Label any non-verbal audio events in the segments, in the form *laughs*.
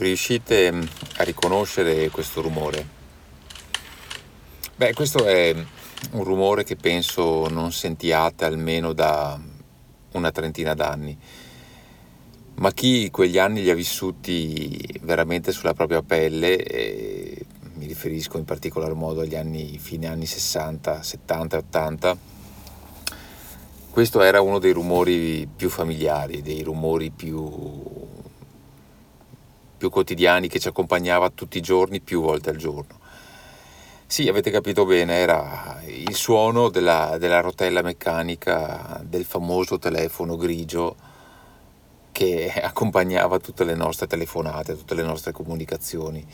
Riuscite mm, a riconoscere questo rumore? Beh, questo è un rumore che penso non sentiate almeno da una trentina d'anni, ma chi quegli anni li ha vissuti veramente sulla propria pelle, mi riferisco in particolar modo agli anni fine anni 60, 70 e 80, questo era uno dei rumori più familiari, dei rumori più più quotidiani che ci accompagnava tutti i giorni, più volte al giorno. Sì, avete capito bene, era il suono della, della rotella meccanica del famoso telefono grigio che *laughs* accompagnava tutte le nostre telefonate, tutte le nostre comunicazioni.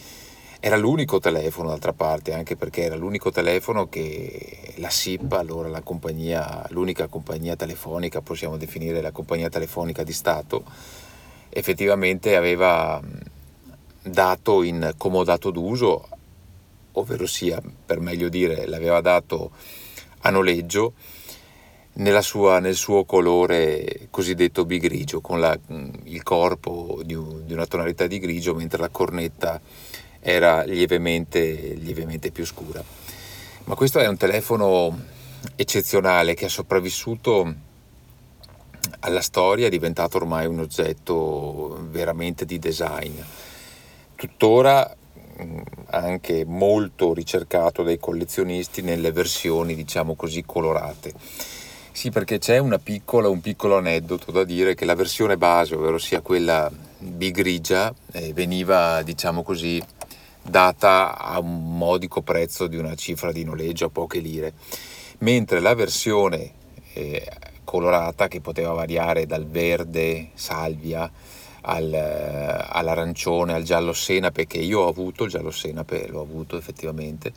Era l'unico telefono d'altra parte, anche perché era l'unico telefono che la SIP, allora la compagnia, l'unica compagnia telefonica, possiamo definire la compagnia telefonica di Stato, effettivamente aveva dato in comodato d'uso, ovvero sia, per meglio dire, l'aveva dato a noleggio sua, nel suo colore cosiddetto bigrigio, con la, il corpo di, di, una tonalità di grigio, mentre la cornetta era lievemente, lievemente più scura. Ma questo è un telefono eccezionale che ha sopravvissuto alla storia, è diventato ormai un oggetto veramente di design tuttora mm, anche molto ricercato dai collezionisti nelle versioni diciamo così colorate. Sì, perché c'è piccola, un piccolo aneddoto da dire che la versione base, ovvero sia quella bigrigia, eh, veniva diciamo così data a un modico prezzo di una cifra di noleggio a poche lire, mentre la versione eh, colorata che poteva variare dal verde salvia al, all'arancione, al giallo senape, che io ho avuto, il giallo senape l'ho avuto effettivamente,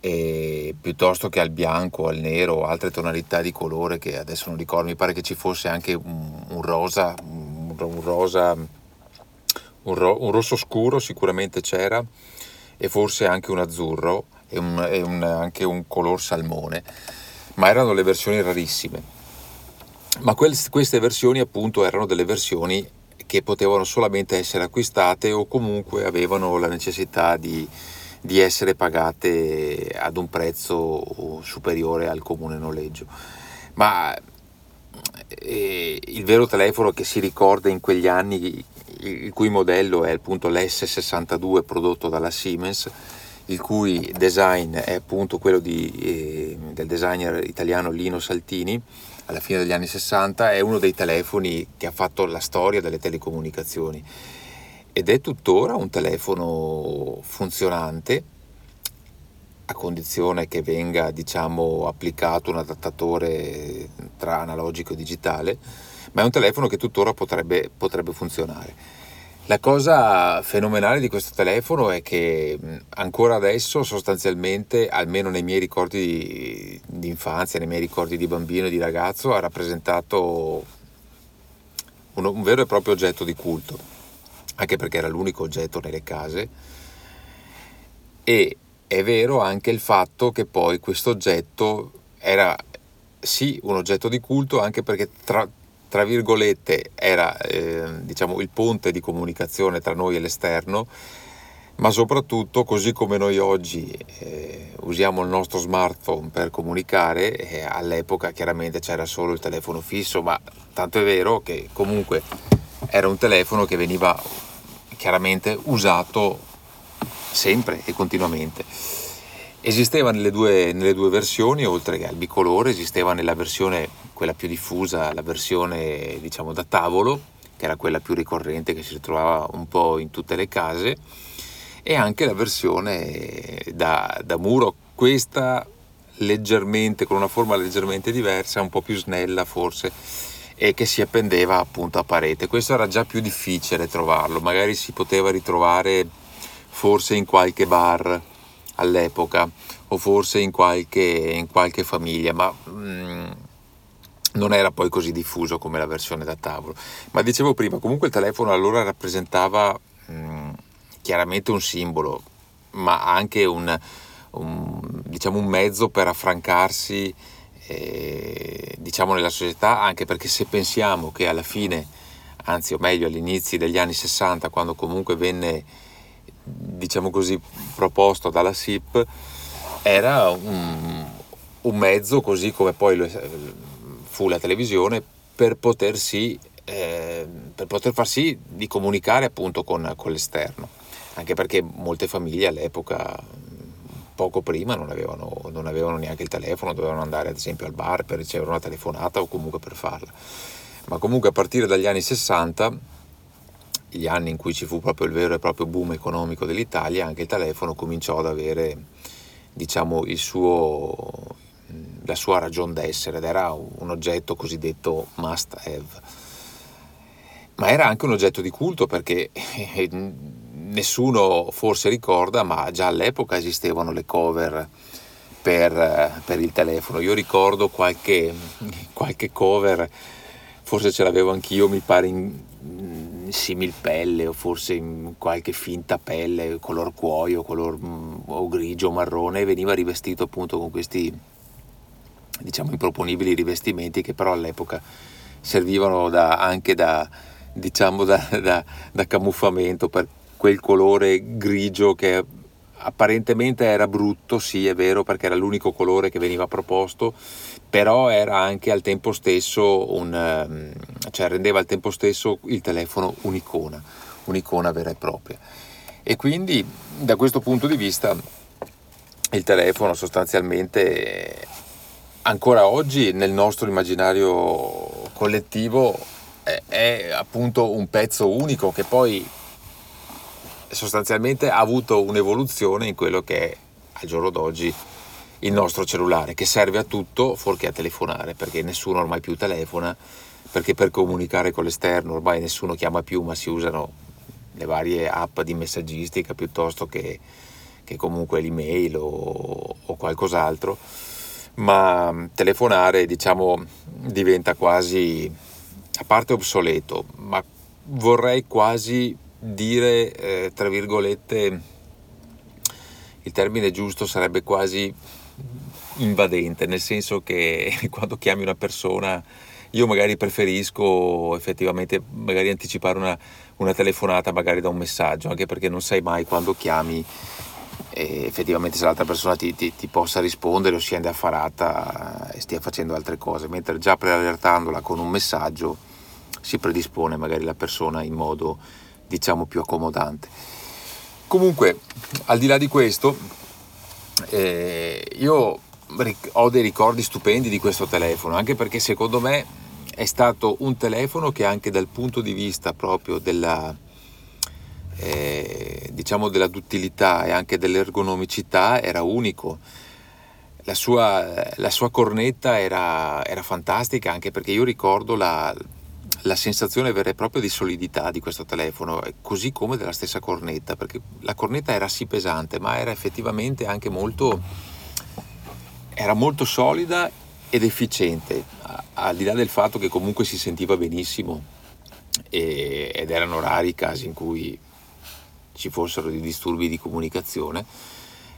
e piuttosto che al bianco, al nero altre tonalità di colore che adesso non ricordo, mi pare che ci fosse anche un, un rosa, un, un rosa, ro, un, rosso scuro sicuramente c'era e forse anche un azzurro e, e anche un color salmone, ma erano le versioni rarissime. Ma queste versioni appunto erano delle versioni che potevano solamente essere acquistate o comunque avevano la necessità di, di essere pagate ad un prezzo superiore al comune noleggio. Ma eh, il vero telefono che si ricorda in quegli anni, il cui modello è appunto l'S62 prodotto dalla Siemens, il cui design è appunto quello di, eh, del designer italiano Lino Saltini, alla fine degli anni 60, è uno dei telefoni che ha fatto la storia delle telecomunicazioni. Ed è tuttora un telefono funzionante a condizione che venga diciamo applicato un adattatore tra analogico e digitale ma è un telefono che tuttora potrebbe, potrebbe funzionare la cosa fenomenale di questo telefono è che ancora adesso sostanzialmente, almeno nei miei ricordi di, di infanzia, nei miei ricordi di bambino e di ragazzo, ha rappresentato un, un vero e proprio oggetto di culto, anche perché era l'unico oggetto nelle case. E è vero anche il fatto che poi questo oggetto era sì un oggetto di culto anche perché tra, tra virgolette, era eh, diciamo, il ponte di comunicazione tra noi e l'esterno, ma soprattutto, così come noi oggi eh, usiamo il nostro smartphone per comunicare, eh, all'epoca chiaramente c'era solo il telefono fisso, ma tanto è vero che comunque era un telefono che veniva chiaramente usato sempre e continuamente. Esisteva nelle due, nelle due versioni, oltre che al bicolore, esisteva nella versione, quella più diffusa, la versione diciamo da tavolo, che era quella più ricorrente che si ritrovava un po' in tutte le case, e anche la versione da, da muro, questa leggermente, con una forma leggermente diversa, un po' più snella forse, e che si appendeva appunto a parete. Questo era già più difficile trovarlo, magari si poteva ritrovare forse in qualche bar all'epoca o forse in qualche, in qualche famiglia, ma mm, non era poi così diffuso come la versione da tavolo. Ma dicevo prima, comunque il telefono allora rappresentava mm, chiaramente un simbolo, ma anche un, un, diciamo un mezzo per affrancarsi eh, diciamo nella società, anche perché se pensiamo che alla fine anzi o meglio all'inizio degli anni 60 quando comunque venne diciamo così proposto dalla SIP era un, un mezzo così come poi lo, fu la televisione per potersi eh, per poter far sì di comunicare appunto con, con l'esterno anche perché molte famiglie all'epoca poco prima non avevano, non avevano, neanche il telefono, dovevano andare ad esempio al bar per ricevere una telefonata o comunque per farla. Ma comunque a partire dagli anni 60, gli anni in cui ci fu proprio il vero e proprio boom economico dell'Italia, anche il telefono cominciò ad avere diciamo, suo, la sua ragione d'essere ed era un oggetto cosiddetto must have. Ma era anche un oggetto di culto perché nessuno forse ricorda, ma già all'epoca esistevano le cover per, per il telefono. Io ricordo qualche, qualche, cover, forse ce l'avevo anch'io, mi pare in, in simil pelle o forse in qualche finta pelle, color cuoio, color mm, o grigio, marrone, e veniva rivestito appunto con questi diciamo improponibili rivestimenti che però all'epoca servivano da, anche da, diciamo da, da, camuffamento per quel colore grigio che apparentemente era brutto, sì è vero perché era l'unico colore che veniva proposto, però era anche al tempo stesso un, ehm, cioè rendeva al tempo stesso il telefono un'icona, un'icona vera e propria. E quindi da questo punto di vista il telefono sostanzialmente ancora oggi nel nostro immaginario collettivo è, è appunto un pezzo unico che poi sostanzialmente ha avuto un'evoluzione in quello che è al giorno d'oggi il nostro cellulare, che serve a tutto fuorché a telefonare, perché nessuno ormai più telefona, perché per comunicare con l'esterno ormai nessuno chiama più, ma si usano le varie app di messaggistica piuttosto che, che comunque l'email o, o qualcos'altro, ma telefonare diciamo diventa quasi, a parte obsoleto, ma vorrei quasi dire, eh, tra virgolette, il termine giusto sarebbe quasi invadente, nel senso che *laughs* quando chiami una persona io magari preferisco effettivamente magari anticipare una, una, telefonata magari da un messaggio, anche perché non sai mai quando chiami e effettivamente se l'altra persona ti, ti, ti possa rispondere o sia affarata e stia facendo altre cose, mentre già preallertandola con un messaggio si predispone magari la persona in modo diciamo più accomodante. Comunque, al di là di questo, eh, io ho dei ricordi stupendi di questo telefono, anche perché secondo me è stato un telefono che anche dal punto di vista proprio della, eh, diciamo della duttilità e anche dell'ergonomicità era unico. La sua, la sua cornetta era, era, fantastica anche perché io ricordo la, la sensazione vera e propria di solidità di questo telefono, così come della stessa cornetta, perché la cornetta era sì pesante, ma era effettivamente anche molto, era molto solida ed efficiente, al di là del fatto che comunque si sentiva benissimo e, ed erano rari i casi in cui ci fossero dei disturbi di comunicazione,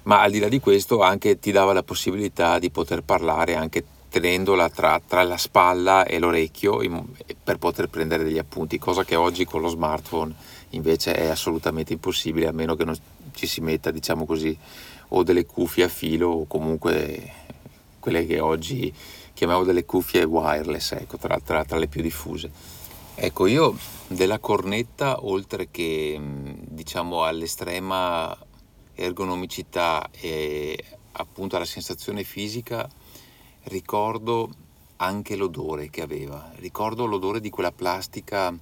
ma al di là di questo anche ti dava la possibilità di poter parlare anche tenendola tra, tra la spalla e l'orecchio in, per poter prendere degli appunti, cosa che oggi con lo smartphone invece è assolutamente impossibile a meno che non ci si metta, diciamo così, o delle cuffie a filo o comunque quelle che oggi chiamiamo delle cuffie wireless, ecco, tra, tra, tra le più diffuse. Ecco, io della cornetta, oltre che diciamo all'estrema ergonomicità e appunto alla sensazione fisica, ricordo anche l'odore che aveva, ricordo l'odore di quella plastica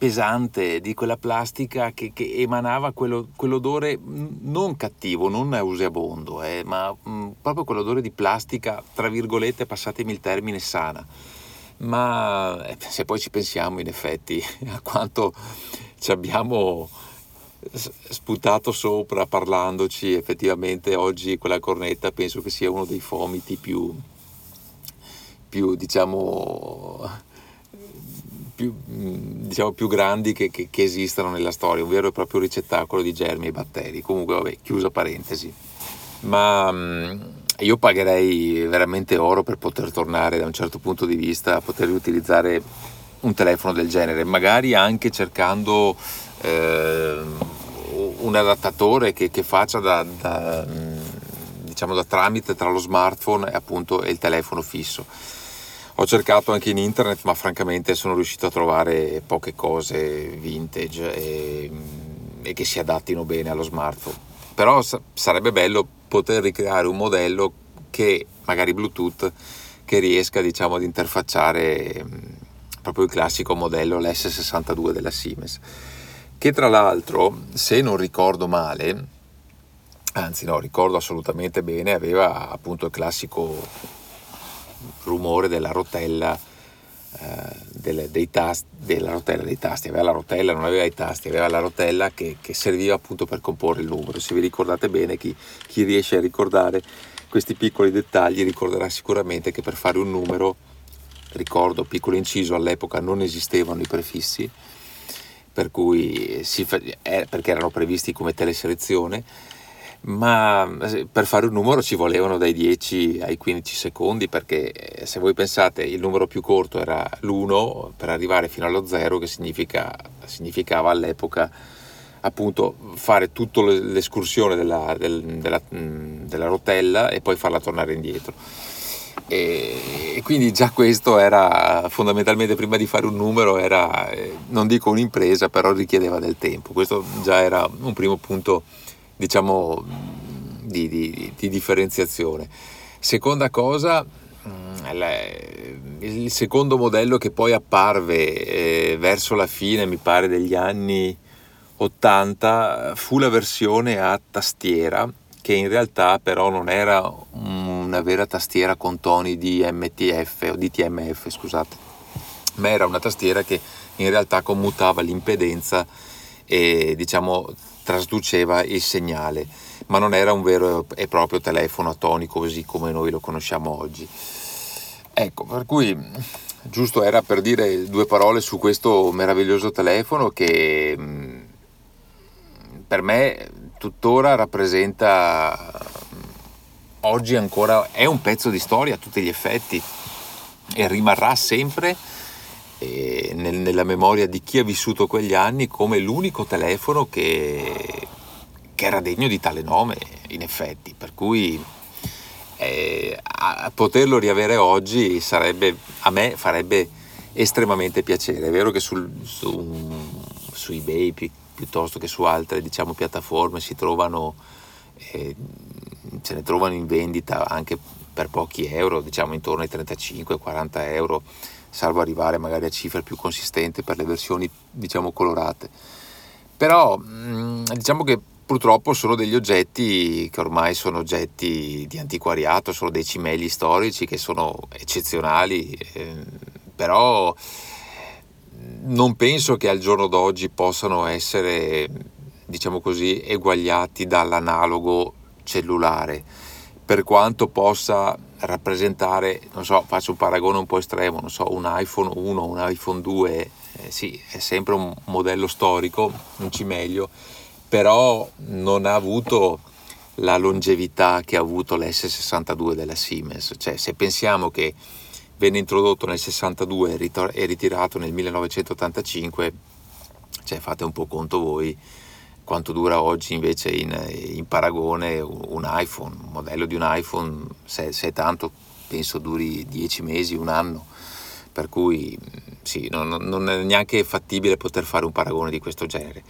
pesante, di quella plastica che, che emanava quello, quell'odore non cattivo, non nauseabondo, eh, ma mh, mm, proprio quell'odore di plastica, tra virgolette, passatemi il termine, sana. Ma eh, se poi ci pensiamo in effetti *laughs* a quanto ci abbiamo sputato sopra parlandoci, effettivamente oggi quella cornetta penso che sia uno dei fomiti più, più diciamo, più, diciamo, più grandi che, che, che, esistano nella storia, un vero e proprio ricettacolo di germi e batteri. Comunque, vabbè, chiusa parentesi. Ma io pagherei veramente oro per poter tornare da un certo punto di vista a poter utilizzare un telefono del genere, magari anche cercando eh, un adattatore che, che faccia da, da, diciamo da tramite tra lo smartphone e appunto il telefono fisso. Ho cercato anche in internet, ma francamente sono riuscito a trovare poche cose vintage e, e che si adattino bene allo smartphone. Però sa- sarebbe bello poter ricreare un modello che magari Bluetooth che riesca diciamo ad interfacciare proprio il classico modello l'S62 della Siemens che tra l'altro se non ricordo male anzi no ricordo assolutamente bene aveva appunto il classico rumore della rotella eh, delle, dei tasti, della rotella dei tasti, aveva la rotella, non aveva i tasti, aveva la rotella che, che serviva appunto per comporre il numero. Se vi ricordate bene, chi, chi riesce a ricordare questi piccoli dettagli ricorderà sicuramente che per fare un numero, ricordo, piccolo inciso, all'epoca non esistevano i prefissi, per cui si, eh, perché erano previsti come teleselezione, ma eh, per fare un numero ci volevano dai 10 ai 15 secondi perché eh, se voi pensate il numero più corto era l'1 per arrivare fino allo 0 che significa, significava all'epoca appunto fare tutta l'escursione della, del, della, mm, della, rotella e poi farla tornare indietro. E, quindi già questo era fondamentalmente prima di fare un numero era eh, non dico un'impresa però richiedeva del tempo. Questo già era un primo punto diciamo, di, di, di differenziazione. Seconda cosa, mm, il secondo modello che poi apparve eh, verso la fine, mi pare, degli anni 80, fu la versione a tastiera, che in realtà però non era una vera tastiera con toni di MTF o di TMF, scusate, ma era una tastiera che in realtà commutava l'impedenza e diciamo trasduceva il segnale, ma non era un vero e proprio telefono atonico così come noi lo conosciamo oggi. Ecco, per cui giusto era per dire due parole su questo meraviglioso telefono che mm, per me tuttora rappresenta oggi ancora è un pezzo di storia a tutti gli effetti e rimarrà sempre nel, nella memoria di chi ha vissuto quegli anni come l'unico telefono che, che era degno di tale nome, in effetti. Per cui eh, a poterlo riavere oggi sarebbe, a me farebbe estremamente piacere. È vero che sul, su, su eBay pi, piuttosto che su altre diciamo, piattaforme si trovano, eh, se ne trovano in vendita anche per pochi euro, diciamo intorno ai 35-40 euro salvo arrivare magari a cifre più consistenti per le versioni diciamo colorate. Però mm, diciamo che purtroppo sono degli oggetti che ormai sono oggetti di antiquariato, sono dei cimeli storici che sono eccezionali, eh, però non penso che al giorno d'oggi possano essere, diciamo così, eguagliati dall'analogo cellulare, per quanto possa rappresentare, non so, faccio un paragone un po' estremo, non so, un iPhone 1, un iPhone 2, eh, sì, è sempre un modello storico, non ci meglio, però non ha avuto la longevità che ha avuto l'S62 della Siemens, cioè se pensiamo che venne introdotto nel 62 e ritirato nel 1985, cioè fate un po' conto voi quanto dura oggi invece in, in paragone un iPhone, un modello di un iPhone, se, se, è tanto penso duri 10 mesi, un anno, per cui sì, non, non, è neanche fattibile poter fare un paragone di questo genere.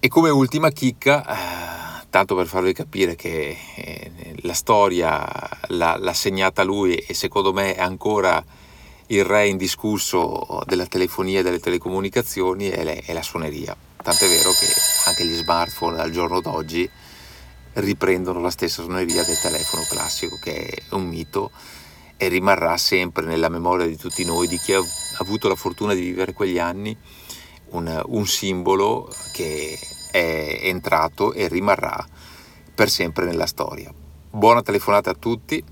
E come ultima chicca, eh, tanto per farvi capire che eh, la storia l'ha, l'ha segnata lui e secondo me è ancora il re indiscusso della telefonia e delle telecomunicazioni, è, le, è la suoneria Tant'è vero che anche gli smartphone al giorno d'oggi riprendono la stessa suoneria del telefono classico, che è un mito e rimarrà sempre nella memoria di tutti noi, di chi ha avuto la fortuna di vivere quegli anni, un, un simbolo che è entrato e rimarrà per sempre nella storia. Buona telefonata a tutti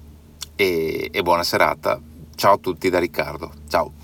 e, e buona serata. Ciao a tutti da Riccardo. Ciao.